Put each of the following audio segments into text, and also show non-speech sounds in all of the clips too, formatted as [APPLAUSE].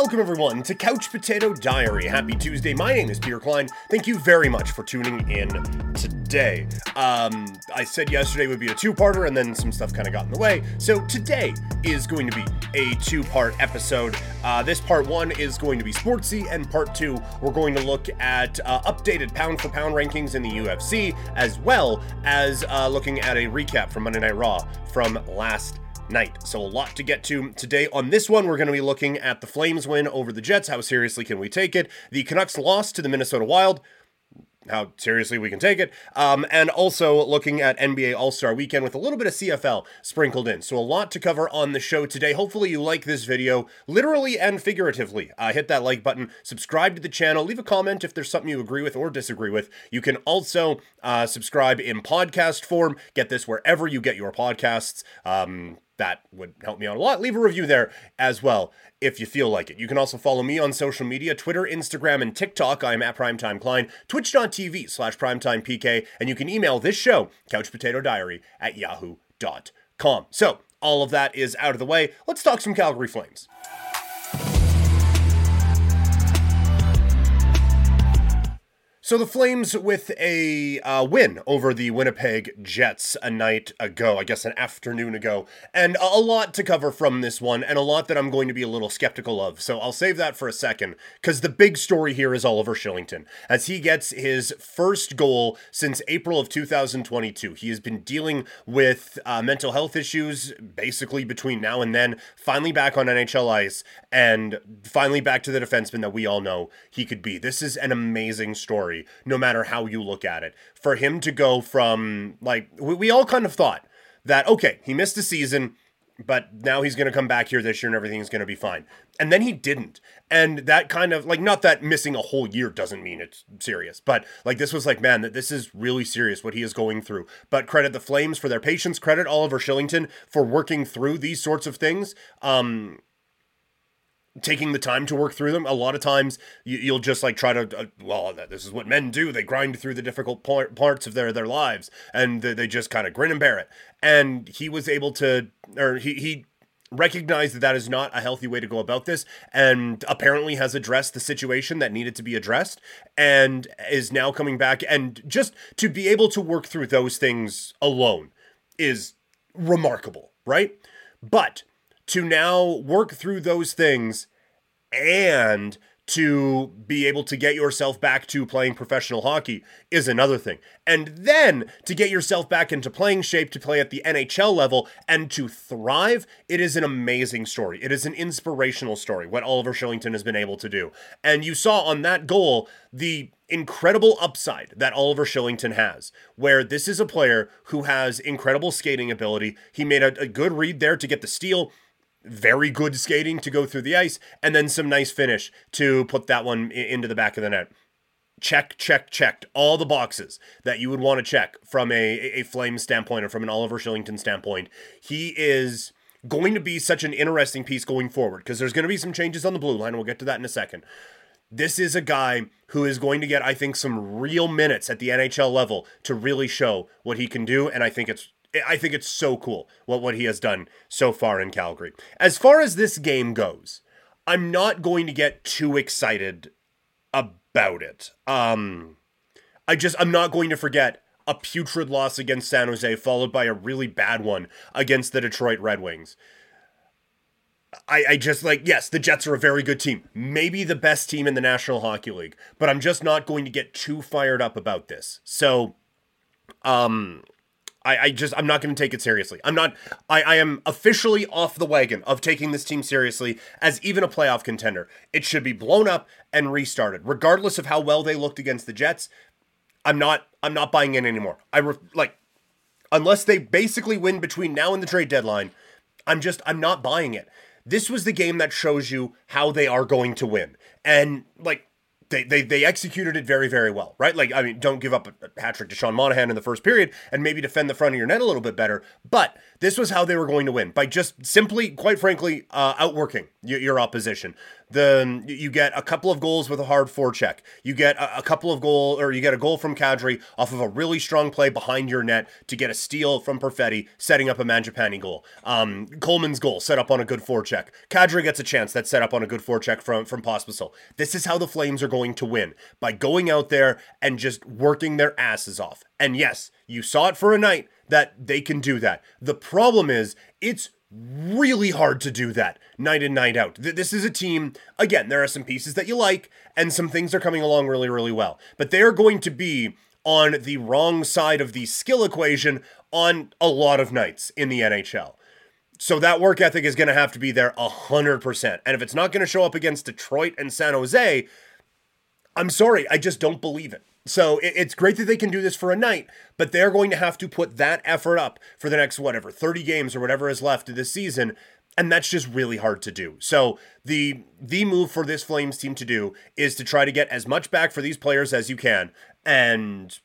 Welcome, everyone, to Couch Potato Diary. Happy Tuesday. My name is Peter Klein. Thank you very much for tuning in today. Um, I said yesterday would be a two parter, and then some stuff kind of got in the way. So today is going to be a two part episode. Uh, this part one is going to be sportsy, and part two, we're going to look at uh, updated pound for pound rankings in the UFC, as well as uh, looking at a recap from Monday Night Raw from last night. So, a lot to get to today. On this one, we're going to be looking at the Flames win over the Jets. How seriously can we take it? The Canucks loss to the Minnesota Wild. How seriously we can take it, um, and also looking at NBA All Star Weekend with a little bit of CFL sprinkled in. So, a lot to cover on the show today. Hopefully, you like this video, literally and figuratively. Uh, hit that like button, subscribe to the channel, leave a comment if there's something you agree with or disagree with. You can also uh, subscribe in podcast form. Get this wherever you get your podcasts. Um, that would help me out a lot. Leave a review there as well if you feel like it. You can also follow me on social media Twitter, Instagram, and TikTok. I'm at Primetime Klein, twitch.tv slash primetimepk, and you can email this show, couchpotatodiary at yahoo.com. So, all of that is out of the way. Let's talk some Calgary Flames. So the Flames with a uh, win over the Winnipeg Jets a night ago, I guess an afternoon ago, and a lot to cover from this one, and a lot that I'm going to be a little skeptical of. So I'll save that for a second, because the big story here is Oliver Kylington, as he gets his first goal since April of 2022. He has been dealing with uh, mental health issues basically between now and then, finally back on NHL ice, and finally back to the defenseman that we all know he could be. This is an amazing story no matter how you look at it. For him to go from, like, we, we all kind of thought that, okay, he missed a season, but now he's going to come back here this year and everything's going to be fine. And then he didn't. And that kind of, like, not that missing a whole year doesn't mean it's serious, but, like, this was like, man, that this is really serious what he is going through. But credit the Flames for their patience, credit Oliver Kylington for working through these sorts of things. Um, taking the time to work through them. A lot of times you, will just like try to, uh, well, this is what men do. They grind through the difficult part, parts of their, their lives and they, they just kind of grin and bear it. And he was able to, or he, he recognized that that is not a healthy way to go about this and apparently has addressed the situation that needed to be addressed and is now coming back and just to be able to work through those things alone is remarkable, right? But to now work through those things and to be able to get yourself back to playing professional hockey is another thing. And then to get yourself back into playing shape to play at the NHL level and to thrive, it is an amazing story. It is an inspirational story, what Oliver Kylington has been able to do. And you saw on that goal the incredible upside that Oliver Kylington has, where this is a player who has incredible skating ability. He made a, a good read there to get the steal very good skating to go through the ice, and then some nice finish to put that one into the back of the net. Check, check, checked all the boxes that you would want to check from a, a flame standpoint or from an Oliver Kylington standpoint. He is going to be such an interesting piece going forward because there's going to be some changes on the blue line. We'll get to that in a second. This is a guy who is going to get, I think, some real minutes at the NHL level to really show what he can do. And I think it's I think it's so cool what, what he has done so far in Calgary. As far as this game goes, I'm not going to get too excited about it. Um, I just, I'm not going to forget a putrid loss against San Jose, followed by a really bad one against the Detroit Red Wings. I, I just like, yes, the Jets are a very good team, maybe the best team in the National Hockey League, but I'm just not going to get too fired up about this. So, um, I, I just I'm not going to take it seriously. I'm not. I, I am officially off the wagon of taking this team seriously as even a playoff contender. It should be blown up and restarted, regardless of how well they looked against the Jets. I'm not. I'm not buying in anymore. I re, like unless they basically win between now and the trade deadline. I'm just. I'm not buying it. This was the game that shows you how they are going to win, and like they, they they executed it very very well, right? Like I mean, don't give up a hat trick to Sean Monahan in the first period, and maybe defend the front of your net a little bit better. But this was how they were going to win by just simply, quite frankly, uh, outworking your, your opposition. The you get a couple of goals with a hard forecheck. You get a, a couple of goal or you get a goal from Kadri off of a really strong play behind your net to get a steal from Perfetti, setting up a Mangiapane goal. Um, Coleman's goal set up on a good forecheck. Kadri gets a chance that's set up on a good forecheck from from Pospisil. This is how the Flames are going to win by going out there and just working their asses off. And yes, you saw it for a night that they can do that. The problem is, it's really hard to do that night in, night out. This is a team, again, there are some pieces that you like, and some things are coming along really, really well. But they are going to be on the wrong side of the skill equation on a lot of nights in the NHL. So that work ethic is going to have to be there 100%. And if it's not going to show up against Detroit and San Jose, I'm sorry, I just don't believe it. So it's great that they can do this for a night, but they're going to have to put that effort up for the next whatever 30 games or whatever is left of this season, and that's just really hard to do. So the the move for this Flames team to do is to try to get as much back for these players as you can and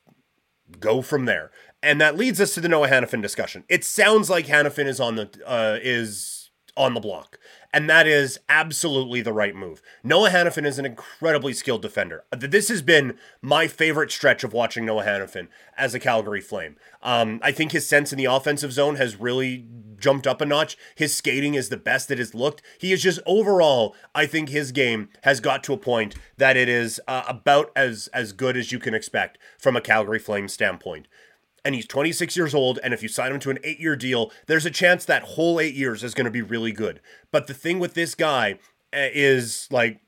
go from there. And that leads us to the Noah Hanifin discussion. It sounds like Hanifin is on the uh, is on the block. And that is absolutely the right move. Noah Hanifin is an incredibly skilled defender. This has been my favorite stretch of watching Noah Hanifin as a Calgary Flame. Um, I think his sense in the offensive zone has really jumped up a notch. His skating is the best it has looked. He is just overall, I think his game has got to a point that it is uh, about as as good as you can expect from a Calgary Flame standpoint and he's 26 years old. And if you sign him to an eight year deal, there's a chance that whole eight years is going to be really good. But the thing with this guy eh, is like,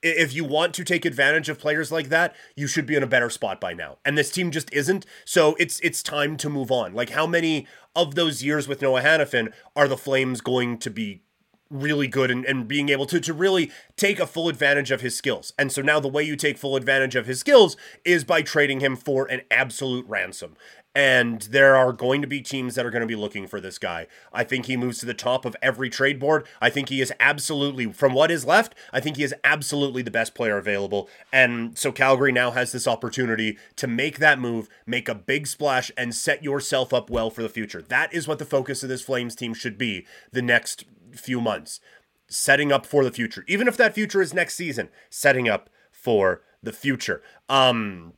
if you want to take advantage of players like that, you should be in a better spot by now. And this team just isn't. So it's it's time to move on. Like how many of those years with Noah Hanifin are the Flames going to be really good and, and being able to to really take a full advantage of his skills. And so now the way you take full advantage of his skills is by trading him for an absolute ransom. And there are going to be teams that are going to be looking for this guy. I think he moves to the top of every trade board. I think he is absolutely, from what is left, I think he is absolutely the best player available. And so Calgary now has this opportunity to make that move, make a big splash, and set yourself up well for the future. That is what the focus of this Flames team should be the next few months, setting up for the future. Even if that future is next season, setting up for the future. Um,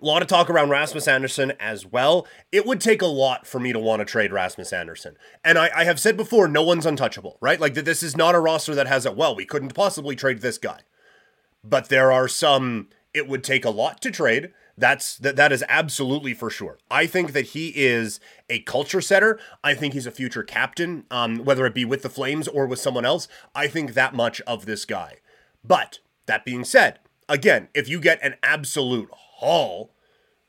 a lot of talk around Rasmus Andersson as well. It would take a lot for me to want to trade Rasmus Andersson. And I, I have said before, no one's untouchable, right? Like this is not a roster that has it. Well, we couldn't possibly trade this guy. But there are some it would take a lot to trade. That's that that is absolutely for sure. I think that he is a culture setter. I think he's a future captain, um, whether it be with the Flames or with someone else. I think that much of this guy. But that being said, again, if you get an absolute haul,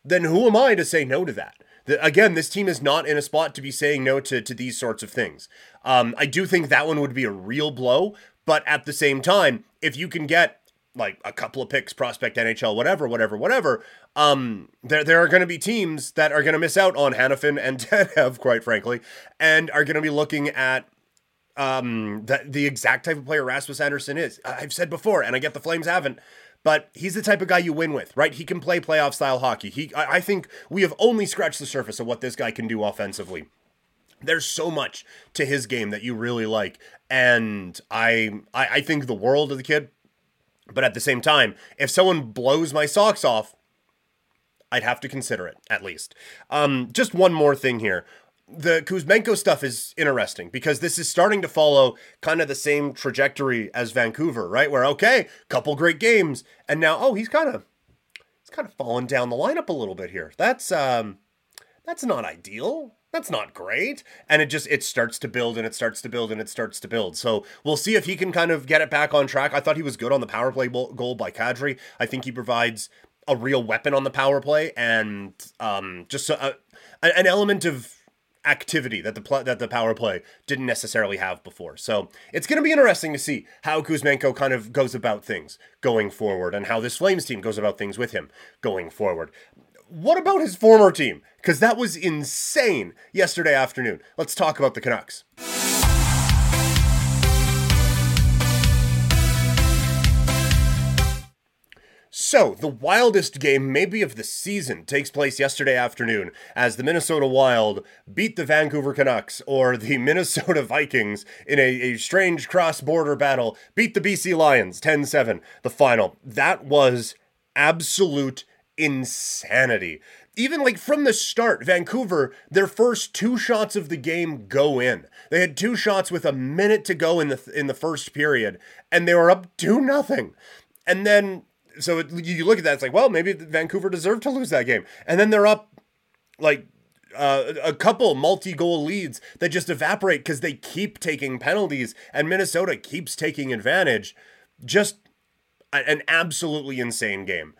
then who am I to say no to that? The, again, this team is not in a spot to be saying no to, to these sorts of things. Um, I do think that one would be a real blow, but at the same time, if you can get like a couple of picks, prospect NHL, whatever, whatever, whatever. Um, there there are going to be teams that are going to miss out on Hanifin and [LAUGHS] Tanev, quite frankly, and are going to be looking at um the the exact type of player Rasmus Andersson is. I've said before, and I get the Flames haven't. But he's the type of guy you win with, right? He can play playoff style hockey. He, I, I think we have only scratched the surface of what this guy can do offensively there's so much to his game that you really like and I, I i think the world of the kid but at the same time, if someone blows my socks off, I'd have to consider it at least. Um, just one more thing here. The Kuzmenko stuff is interesting because this is starting to follow kind of the same trajectory as Vancouver, right? Where okay, couple great games, and now oh he's kind of he's kind of fallen down the lineup a little bit here. That's um that's not ideal that's not great. And it just it starts to build and it starts to build and it starts to build. So we'll see if he can kind of get it back on track. I thought he was good on the power play goal by kadri. I think he provides a real weapon on the power play and um, just a, an element of activity that the pl- that the power play didn't necessarily have before. So it's going to be interesting to see how Kuzmenko kind of goes about things going forward, and how this Flames team goes about things with him going forward what about his former team? Because that was insane yesterday afternoon. Let's talk about the Canucks. So the wildest game, maybe of the season, takes place yesterday afternoon as the Minnesota Wild beat the Vancouver Canucks, or the [LAUGHS] Minnesota Vikings, in a, a strange cross border battle, beat the BC Lions 10 7, the final. That was absolute insanity. Even like from the start, Vancouver, their first two shots of the game go in. They had two shots with a minute to go in the in the first period, and they were up two nothing. And then so it, you look at that, it's like, well, maybe Vancouver deserved to lose that game, and then they're up like uh, a couple multi-goal leads that just evaporate because they keep taking penalties, and Minnesota keeps taking advantage. Just an absolutely insane game.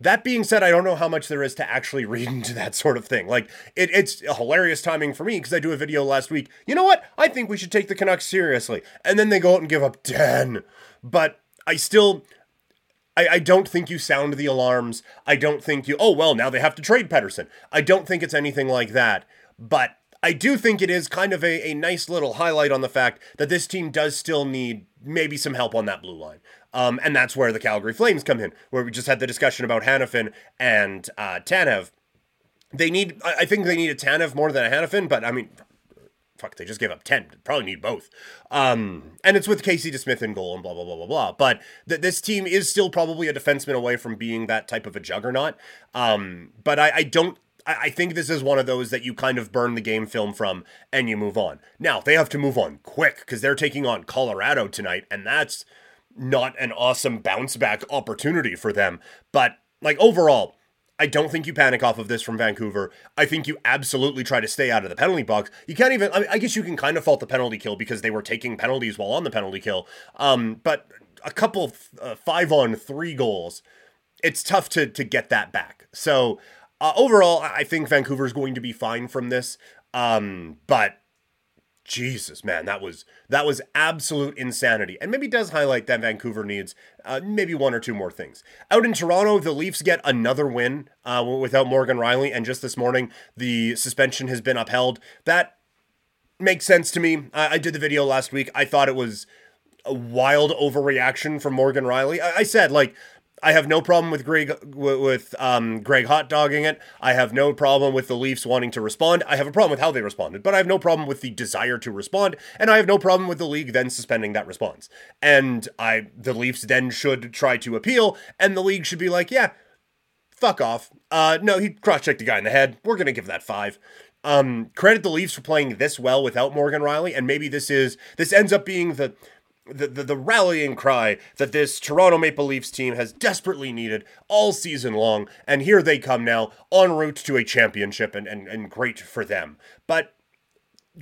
That being said, I don't know how much there is to actually read into that sort of thing. Like, it, it's a hilarious timing for me because I do a video last week. You know what? I think we should take the Canucks seriously. And then they go out and give up 10. But I still, I, I don't think you sound the alarms. I don't think you, oh, well, now they have to trade Pettersson. I don't think it's anything like that. But I do think it is kind of a, a nice little highlight on the fact that this team does still need maybe some help on that blue line. Um, and that's where the Calgary Flames come in, where we just had the discussion about Hanifin and uh, Tanev. They need, I think they need a Tanev more than a Hanifin, but I mean, fuck, they just gave up 10. Probably need both. Um, and it's with Casey DeSmith in goal and blah, blah, blah, blah, blah. But th- this team is still probably a defenseman away from being that type of a juggernaut. Um, but I, I don't I think this is one of those that you kind of burn the game film from and you move on. Now, they have to move on quick because they're taking on Colorado tonight, and that's not an awesome bounce back opportunity for them. But, like, overall, I don't think you panic off of this from Vancouver. I think you absolutely try to stay out of the penalty box. You can't even, I, mean, I guess you can kind of fault the penalty kill because they were taking penalties while on the penalty kill. Um, but a couple uh, five on three goals, it's tough to, to get that back. So uh, overall, I think Vancouver's going to be fine from this. Um, but Jesus, man, that was that was absolute insanity, and maybe does highlight that Vancouver needs uh, maybe one or two more things. Out in Toronto, the Leafs get another win uh, without Morgan Rielly, and just this morning the suspension has been upheld. That makes sense to me. I, I did the video last week. I thought it was a wild overreaction from Morgan Rielly. I, I said like I have no problem with Greig with um, Greig hot dogging it. I have no problem with the Leafs wanting to respond. I have a problem with how they responded, but I have no problem with the desire to respond, and I have no problem with the league then suspending that response. And I, the Leafs then should try to appeal, and the league should be like, yeah, fuck off. Uh, no, he cross-checked the guy in the head. We're gonna give that five. Um, credit the Leafs for playing this well without Morgan Rielly, and maybe this is this ends up being the the, the, the, rallying cry that this Toronto Maple Leafs team has desperately needed all season long. And here they come now, en route to a championship, and, and, and great for them. But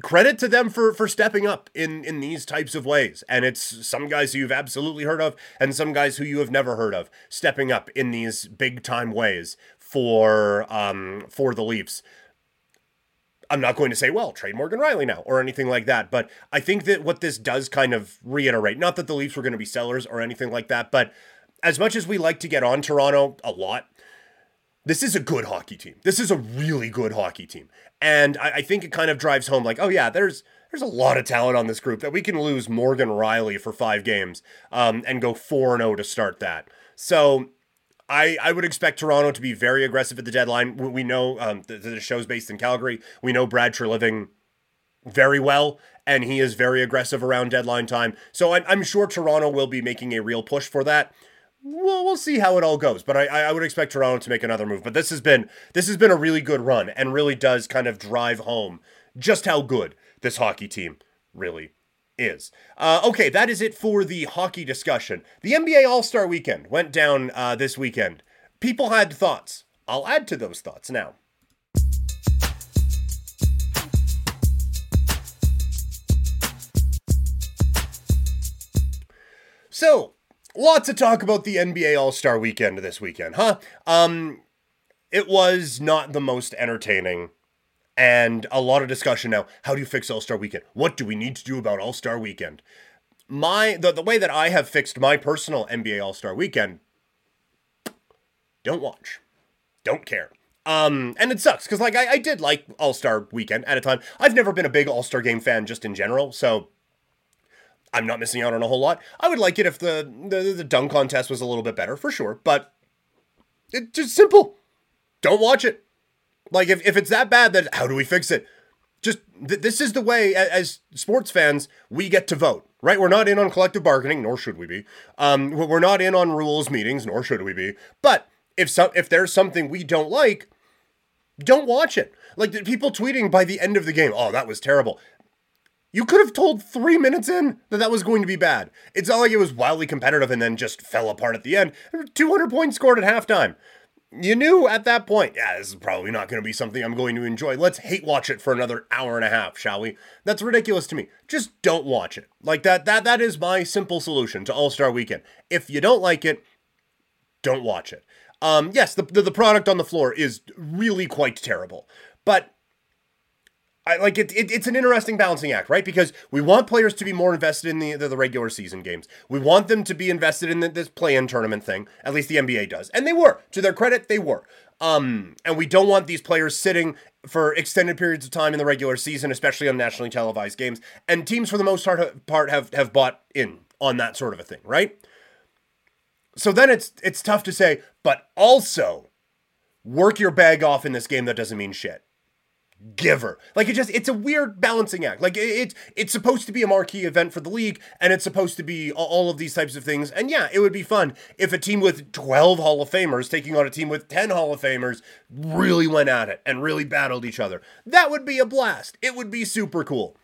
credit to them for for stepping up in in these types of ways and it's some guys who you've absolutely heard of and some guys who you have never heard of stepping up in these big time ways for um for the Leafs I'm not going to say, well, trade Morgan Rielly now or anything like that. But I think that what this does kind of reiterate, not that the Leafs were going to be sellers or anything like that, but as much as we like to get on Toronto a lot, this is a good hockey team. This is a really good hockey team. And I, I think it kind of drives home like, oh, yeah, there's there's a lot of talent on this group that we can lose Morgan Rielly for five games um, and go 4 0 to start that. So I, I would expect Toronto to be very aggressive at the deadline. We know um, the, the show's based in Calgary. We know Brad Treliving very well, and he is very aggressive around deadline time. So I'm, I'm sure Toronto will be making a real push for that. Well, we'll see how it all goes, but I, I would expect Toronto to make another move. But this has been this has been a really good run, and really does kind of drive home just how good this hockey team really is. Uh, okay, that is it for the hockey discussion. The NBA All Star Weekend went down uh, this weekend. People had thoughts. I'll add to those thoughts now. So, lots of talk about the NBA All Star Weekend this weekend, huh? Um, it was not the most entertaining and a lot of discussion now. How do you fix All Star Weekend? What do we need to do about All Star Weekend? My the, the way that I have fixed my personal NBA All Star Weekend, don't watch, don't care. Um, and it sucks because like I, I did like All Star Weekend at a time. I've never been a big All Star Game fan just in general, so I'm not missing out on a whole lot. I would like it if the the, the dunk contest was a little bit better for sure, but it's just simple. Don't watch it. Like if, if it's that bad, then how do we fix it? Just th- this is the way as sports fans we get to vote, right? We're not in on collective bargaining, nor should we be. Um, we're not in on rules meetings, nor should we be. But if some if there's something we don't like, don't watch it. Like people tweeting by the end of the game, oh, that was terrible. You could have told three minutes in that that was going to be bad. It's not like it was wildly competitive and then just fell apart at the end. 200 points scored at halftime. You knew at that point, yeah, this is probably not going to be something I'm going to enjoy. Let's hate watch it for another hour and a half, shall we? That's ridiculous to me. Just don't watch it. Like that that that is my simple solution to All-Star Weekend. If you don't like it, don't watch it. Um yes, the the, the product on the floor is really quite terrible. But I, like it, it, it's an interesting balancing act, right? Because we want players to be more invested in the, the, the regular season games. We want them to be invested in the, this play-in tournament thing. At least the NBA does, and they were. To their credit, they were. Um, and we don't want these players sitting for extended periods of time in the regular season, especially on nationally televised games. And teams, for the most part, part have have bought in on that sort of a thing, right? So then it's it's tough to say, but also work your bag off in this game that doesn't mean shit giver. Like it just it's a weird balancing act. Like it's it's supposed to be a marquee event for the league and it's supposed to be all of these types of things. And yeah, it would be fun if a team with 12 Hall of Famers taking on a team with 10 Hall of Famers really went at it and really battled each other. That would be a blast. It would be super cool.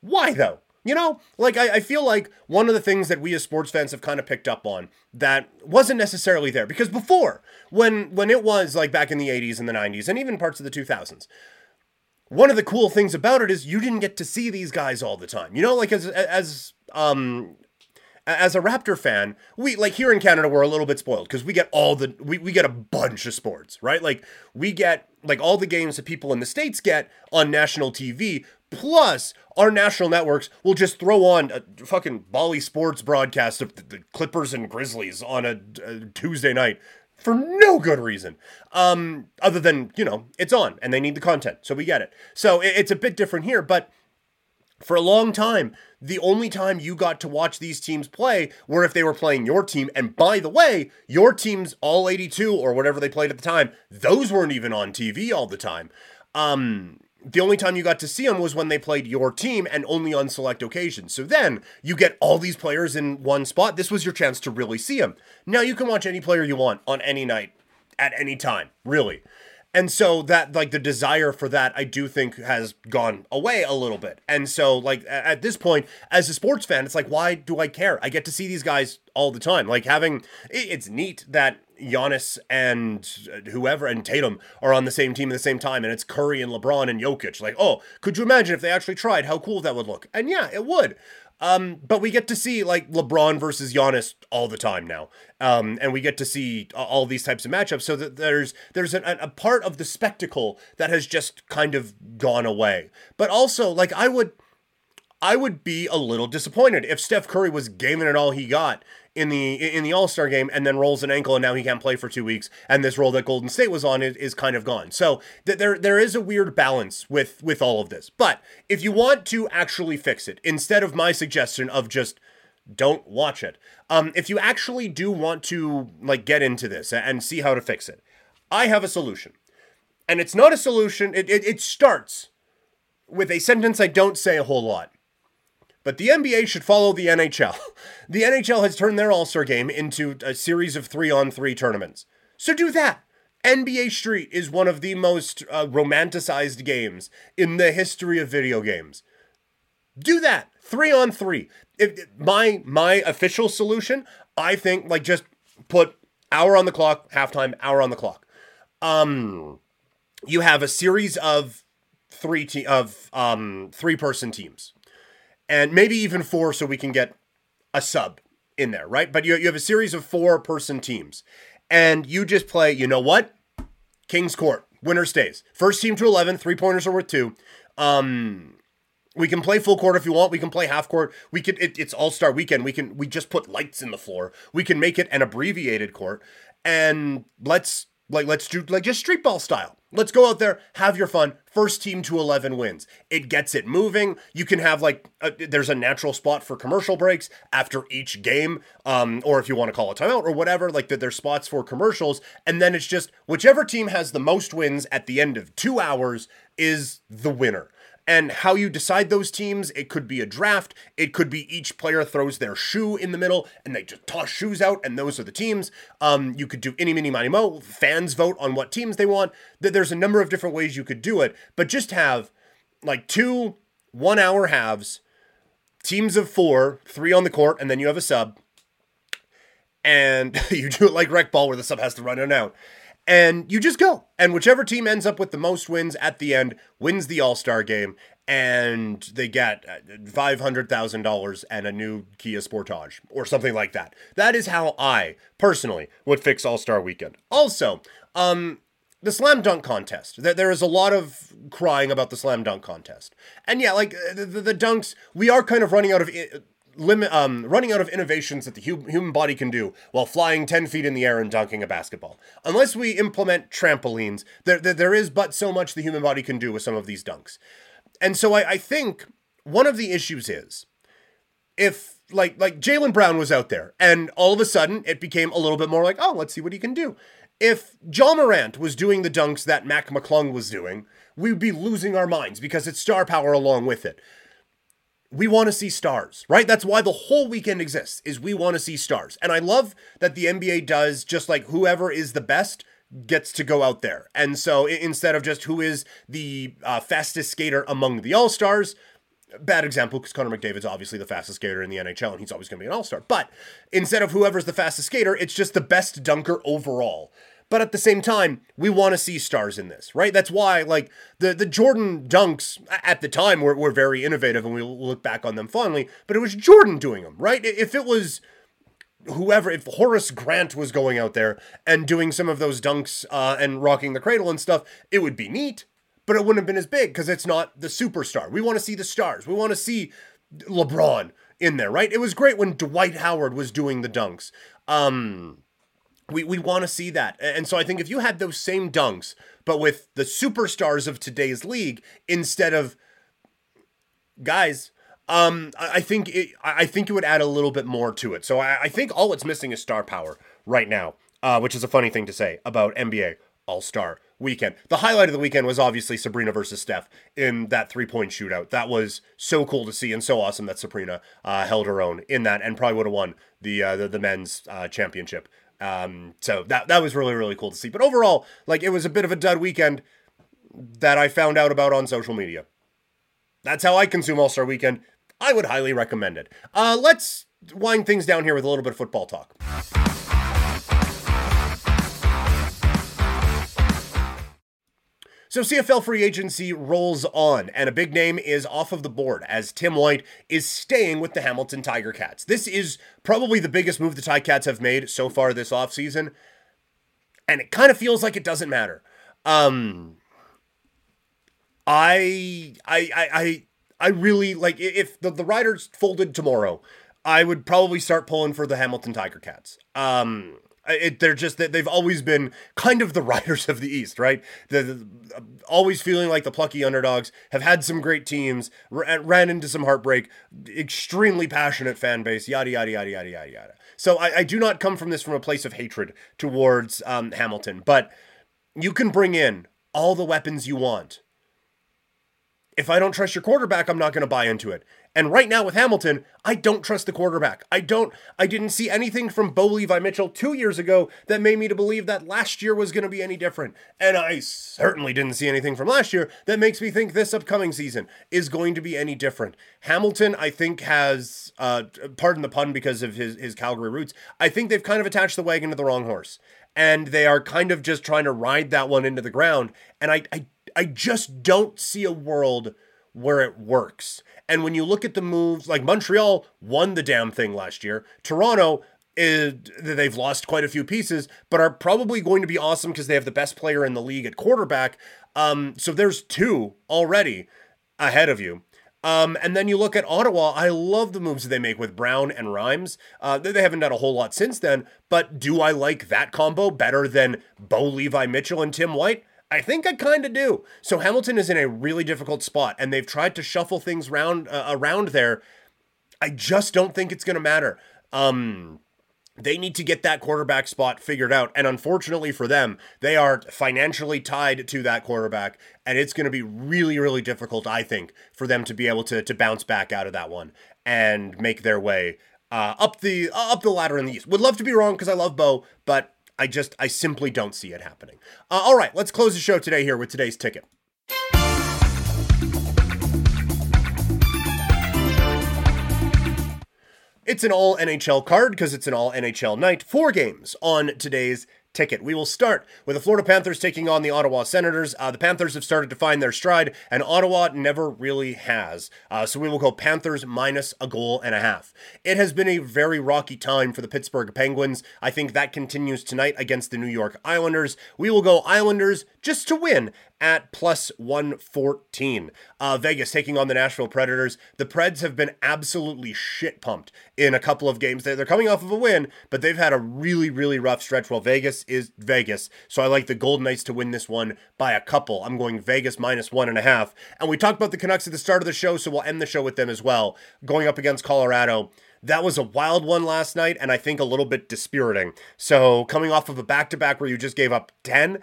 Why though? You know, like I, I feel like one of the things that we as sports fans have kind of picked up on that wasn't necessarily there because before, when when it was like back in the 80s and the 90s and even parts of the 2000s, one of the cool things about it is you didn't get to see these guys all the time. You know, like as as um as a Raptor fan, we like here in Canada we're a little bit spoiled because we get all the we, we get a bunch of sports, right? Like we get like all the games that people in the states get on national TV, Plus, our national networks will just throw on a fucking Bally Sports broadcast of the Clippers and Grizzlies on a, a Tuesday night for no good reason. Um, other than, you know, it's on and they need the content. So we get it. So it's a bit different here, but for a long time, the only time you got to watch these teams play were if they were playing your team. And by the way, your team's all 82 or whatever they played at the time, those weren't even on TV all the time. Um, the only time you got to see them was when they played your team and only on select occasions. So then you get all these players in one spot. This was your chance to really see them. Now you can watch any player you want on any night at any time, really. And so that like the desire for that I do think has gone away a little bit. And so like at this point as a sports fan it's like why do I care? I get to see these guys all the time. Like having it's neat that Giannis and uh, whoever and Tatum are on the same team at the same time, and it's Curry and LeBron and Jokic. Like, oh, could you imagine if they actually tried? How cool that would look. And yeah, it would. Um, but we get to see like LeBron versus Giannis all the time now, um, and we get to see all these types of matchups. So that there's there's a, a part of the spectacle that has just kind of gone away. But also, like I would, I would be a little disappointed if Steph Curry was gaming it all he got in the in the All Star game and then rolls an ankle and now he can't play for two weeks and this role that Golden State was on is, is kind of gone. So th- there there is a weird balance with with all of this. But if you want to actually fix it, instead of my suggestion of just don't watch it, um, if you actually do want to like get into this and see how to fix it, I have a solution, and it's not a solution. It it, it starts with a sentence I don't say a whole lot. But the NBA should follow the NHL. [LAUGHS] The NHL has turned their All Star game into a series of three on three tournaments. So do that. NBA Street is one of the most uh, romanticized games in the history of video games. Do that. Three on three. If, my my official solution, I think, like just put hour on the clock, halftime, hour on the clock. Um, you have a series of three te- of um three person teams and maybe even four so we can get a sub in there, right? But you, you have a series of four person teams, and you just play, you know what? King's Court, winner stays. First team to 11, three pointers are worth two. Um, we can play full court if you want. We can play half court. We can. It, it's All Star Weekend. We can. We just put lights in the floor. We can make it an abbreviated court, and let's Like let's do like just street ball style. Let's go out there, have your fun. First team to 11 wins. It gets it moving. You can have like a, there's a natural spot for commercial breaks after each game um or if you want to call a timeout or whatever, like that there's spots for commercials and then it's just whichever team has the most wins at the end of 2 hours is the winner and how you decide those teams. It could be a draft. It could be each player throws their shoe in the middle and they just toss shoes out, and those are the teams. Um, you could do any, mini, money, mo. Fans vote on what teams they want. There's a number of different ways you could do it, but just have like two one hour halves, teams of four, three on the court, and then you have a sub. And [LAUGHS] you do it like rec ball where the sub has to run in and out and you just go. And whichever team ends up with the most wins at the end wins the All Star game, and they get uh, five hundred thousand dollars and a new Kia Sportage or something like that. That is how I personally would fix All Star Weekend. Also, um, the slam dunk contest. There is a lot of crying about the slam dunk contest, and yeah, like uh, the, the, the dunks, we are kind of running out of limit um, running out of innovations that the hu- human body can do while flying 10 feet in the air and dunking a basketball. Unless we implement trampolines, there, there, there is but so much the human body can do with some of these dunks. And so I, I think one of the issues is if like like Jaylen Brown was out there and all of a sudden it became a little bit more like, oh, let's see what he can do. If Ja Morant was doing the dunks that Mac McClung was doing, we'd be losing our minds because it's star power along with it we want to see stars, right? That's why the whole weekend exists is we want to see stars. And I love that the NBA does just like whoever is the best gets to go out there. And so instead of just who is the uh, fastest skater among the All-Stars, bad example because Connor McDavid's obviously the fastest skater in the NHL and he's always going to be an all-star. But instead of whoever's the fastest skater, it's just the best dunker overall. But at the same time, we want to see stars in this, right? That's why, like, the, the Jordan dunks at the time were, were very innovative and we look back on them fondly, but it was Jordan doing them, right? If it was whoever, if Horace Grant was going out there and doing some of those dunks uh, and rocking the cradle and stuff, it would be neat, but it wouldn't have been as big because it's not the superstar. We want to see the stars. We want to see LeBron in there, right? It was great when Dwight Howard was doing the dunks. Um, we, we want to see that. And so I think if you had those same dunks, but with the superstars of today's league instead of guys, um, I think it, I think it would add a little bit more to it. So I, I think all it's missing is star power right now, uh, which is a funny thing to say about NBA All Star weekend. The highlight of the weekend was obviously Sabrina versus Steph in that three point shootout. That was so cool to see and so awesome that Sabrina uh, held her own in that and probably would have won the, uh, the the men's uh, championship um, so that that was really really cool to see. But overall, like it was a bit of a dud weekend that I found out about on social media. That's how I consume All Star Weekend. I would highly recommend it. Uh, let's wind things down here with a little bit of football talk. So CFL free agency rolls on, and a big name is off of the board as Tim White is staying with the Hamilton Tiger Cats. This is probably the biggest move the Tiger Cats have made so far this offseason, and it kind of feels like it doesn't matter. Um, I, I, I, I, I really like if the, the Riders folded tomorrow, I would probably start pulling for the Hamilton Tiger Cats. Um, it, they're just that they've always been kind of the [LAUGHS] riders of the East, right? The, the, always feeling like the plucky underdogs have had some great teams, ran into some heartbreak, extremely passionate fan base, yada yada yada yada yada yada. So I, I do not come from this from a place of hatred towards um, Hamilton, but you can bring in all the weapons you want. If I don't trust your quarterback, I'm not going to buy into it. And right now with Hamilton, I don't trust the quarterback. I don't I didn't see anything from Bo Levi Mitchell 2 years ago that made me to believe that last year was going to be any different. And I certainly didn't see anything from last year that makes me think this upcoming season is going to be any different. Hamilton I think has uh pardon the pun because of his his Calgary roots. I think they've kind of attached the wagon to the wrong horse. And they are kind of just trying to ride that one into the ground and I I I just don't see a world where it works. And when you look at the moves, like Montreal won the damn thing last year, Toronto is they've lost quite a few pieces, but are probably going to be awesome because they have the best player in the league at quarterback. Um, so there's two already ahead of you. Um, and then you look at Ottawa. I love the moves they make with Brown and Rhymes. Uh, they haven't done a whole lot since then, but do I like that combo better than Bo Levi Mitchell and Tim White? I think I kind of do. So Hamilton is in a really difficult spot, and they've tried to shuffle things round uh, around there. I just don't think it's going to matter. Um, they need to get that quarterback spot figured out. And unfortunately for them, they are financially tied to that quarterback. And it's going to be really, really difficult, I think, for them to be able to, to bounce back out of that one and make their way uh, up the uh, up the ladder in the East. Would love to be wrong because I love Bo, but I just I simply don't see it happening. Uh, all right, let's close the show today here with today's ticket. It's an all NHL card because it's an all NHL night. Four games on today's ticket. We will start with the Florida Panthers taking on the Ottawa Senators. Uh, the Panthers have started to find their stride, and Ottawa never really has. Uh, so we will go Panthers minus a goal and a half. It has been a very rocky time for the Pittsburgh Penguins. I think that continues tonight against the New York Islanders. We will go Islanders just to win at plus 114. Uh, Vegas taking on the Nashville Predators. The Preds have been absolutely shit pumped in a couple of games. They're coming off of a win, but they've had a really, really rough stretch. Well, Vegas is Vegas. So I like the Golden Knights to win this one by a couple. I'm going Vegas minus one and a half. And we talked about the Canucks at the start of the show, so we'll end the show with them as well. Going up against Colorado. That was a wild one last night, and I think a little bit dispiriting. So, coming off of a back to back where you just gave up 10,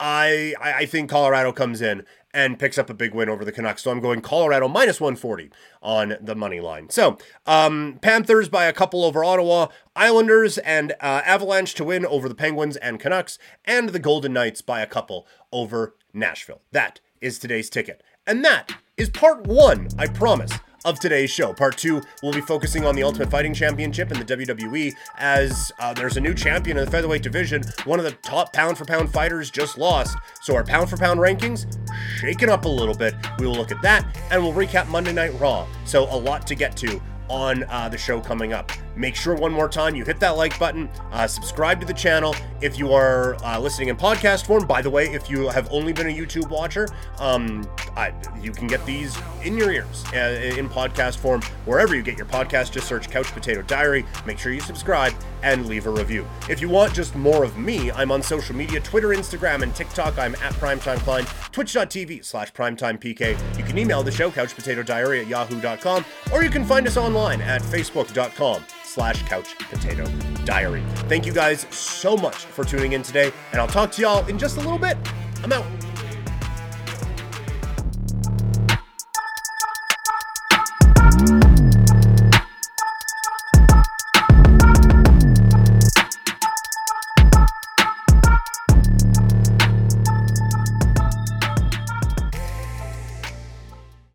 I, I think Colorado comes in and picks up a big win over the Canucks. So I'm going Colorado minus 140 on the money line. So um, Panthers by a couple over Ottawa, Islanders and uh, Avalanche to win over the Penguins and Canucks, and the Golden Knights by a couple over Nashville. That is today's ticket. And that is part one, I promise, of today's show. Part two, we'll be focusing on the Ultimate Fighting Championship in the WWE as uh, there's a new champion in the featherweight division. One of the top pound for pound fighters just lost. So our pound for pound rankings shaken up a little bit. We will look at that and we'll recap Monday Night Raw. So a lot to get to on uh, the show coming up. Make sure one more time you hit that like button, uh, subscribe to the channel if you are uh, listening in podcast form. By the way, if you have only been a YouTube watcher, um, I, you can get these in your ears uh, in podcast form wherever you get your podcast. Just search Couch Potato Diary. Make sure you subscribe and leave a review. If you want just more of me, I'm on social media Twitter, Instagram, and TikTok. I'm at Primetime Klein, twitch.tv slash primetimepk. You can email the show, couchpotatodiary at yahoo.com, or you can find us online at facebook.com slash couch potato diary. Thank you guys so much for tuning in today, and I'll talk to y'all in just a little bit. I'm out.